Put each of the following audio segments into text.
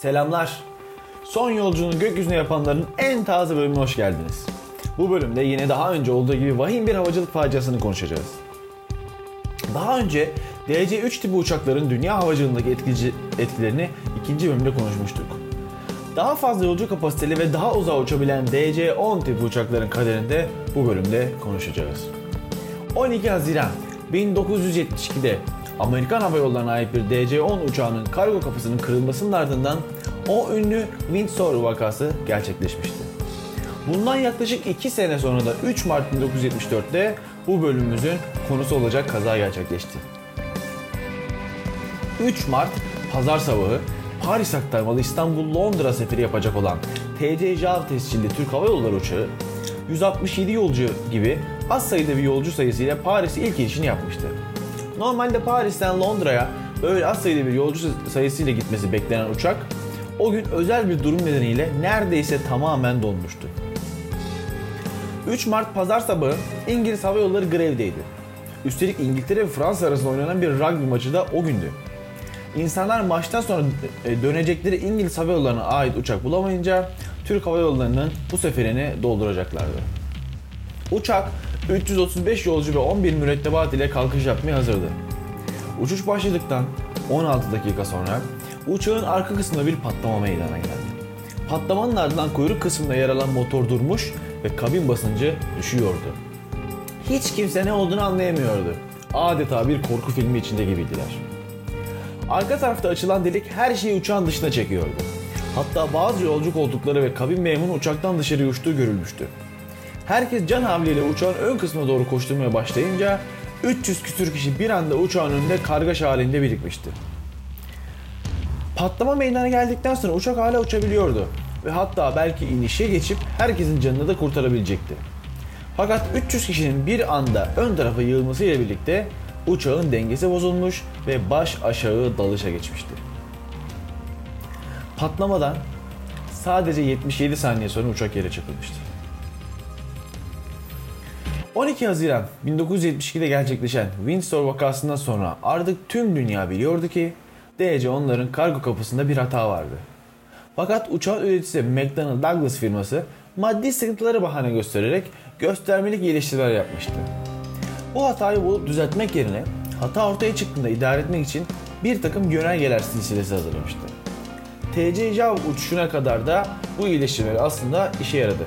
Selamlar. Son yolculuğunu gökyüzüne yapanların en taze bölümüne hoş geldiniz. Bu bölümde yine daha önce olduğu gibi vahim bir havacılık faciasını konuşacağız. Daha önce DC-3 tipi uçakların dünya havacılığındaki etkici, etkilerini ikinci bölümde konuşmuştuk. Daha fazla yolcu kapasiteli ve daha uzağa uçabilen DC-10 tipi uçakların kaderinde bu bölümde konuşacağız. 12 Haziran 1972'de Amerikan Hava Yolları'na ait bir DC-10 uçağının kargo kapısının kırılmasının ardından o ünlü Windsor vakası gerçekleşmişti. Bundan yaklaşık 2 sene sonra da 3 Mart 1974'te bu bölümümüzün konusu olacak kaza gerçekleşti. 3 Mart Pazar sabahı Paris aktarmalı İstanbul-Londra seferi yapacak olan TC JAV tescilli Türk Hava Yolları uçağı 167 yolcu gibi az sayıda bir yolcu sayısıyla Paris ilk inişini yapmıştı. Normalde Paris'ten Londra'ya böyle az sayıda bir yolcu sayısıyla gitmesi beklenen uçak o gün özel bir durum nedeniyle neredeyse tamamen donmuştu. 3 Mart pazar sabahı İngiliz Hava Yolları grevdeydi. Üstelik İngiltere ve Fransa arasında oynanan bir rugby maçı da o gündü. İnsanlar maçtan sonra e, dönecekleri İngiliz Hava Yolları'na ait uçak bulamayınca Türk Hava Yolları'nın bu seferini dolduracaklardı. Uçak 335 yolcu ve 11 mürettebat ile kalkış yapmaya hazırdı. Uçuş başladıktan 16 dakika sonra uçağın arka kısmında bir patlama meydana geldi. Patlamanın ardından kuyruk kısmında yer alan motor durmuş ve kabin basıncı düşüyordu. Hiç kimse ne olduğunu anlayamıyordu. Adeta bir korku filmi içinde gibiydiler. Arka tarafta açılan delik her şeyi uçağın dışına çekiyordu. Hatta bazı yolcu koltukları ve kabin memuru uçaktan dışarı uçtuğu görülmüştü. Herkes can havliyle uçağın ön kısmına doğru koşturmaya başlayınca 300 küsür kişi bir anda uçağın önünde kargaşa halinde birikmişti. Patlama meydana geldikten sonra uçak hala uçabiliyordu ve hatta belki inişe geçip herkesin canını da kurtarabilecekti. Fakat 300 kişinin bir anda ön tarafa yığılmasıyla birlikte uçağın dengesi bozulmuş ve baş aşağı dalışa geçmişti. Patlamadan sadece 77 saniye sonra uçak yere çakılmıştı. 12 Haziran 1972'de gerçekleşen Windsor vakasından sonra artık tüm dünya biliyordu ki DC onların kargo kapısında bir hata vardı. Fakat uçağın üreticisi McDonnell Douglas firması maddi sıkıntıları bahane göstererek göstermelik iyileştirmeler yapmıştı. Bu hatayı bulup düzeltmek yerine hata ortaya çıktığında idare etmek için bir takım yönergeler silsilesi hazırlamıştı. TC JAV uçuşuna kadar da bu iyileştirmeler aslında işe yaradı.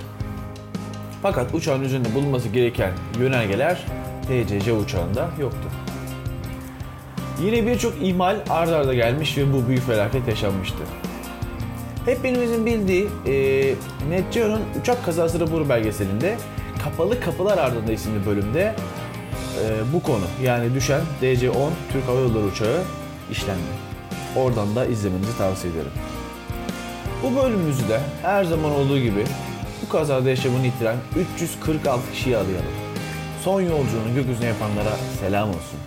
Fakat uçağın üzerinde bulunması gereken yönergeler TCC uçağında yoktu. Yine birçok ihmal ard arda gelmiş ve bu büyük felaket yaşanmıştı. Hepimizin bildiği e, Net Geo'nun uçak kazası raporu belgeselinde Kapalı Kapılar Ardında isimli bölümde e, bu konu yani düşen DC-10 Türk Hava Yolları uçağı işlendi. Oradan da izlemenizi tavsiye ederim. Bu bölümümüzü de her zaman olduğu gibi bu kazada yaşamını yitiren 346 kişiyi arayalım. Son yolculuğunu gökyüzüne yapanlara selam olsun.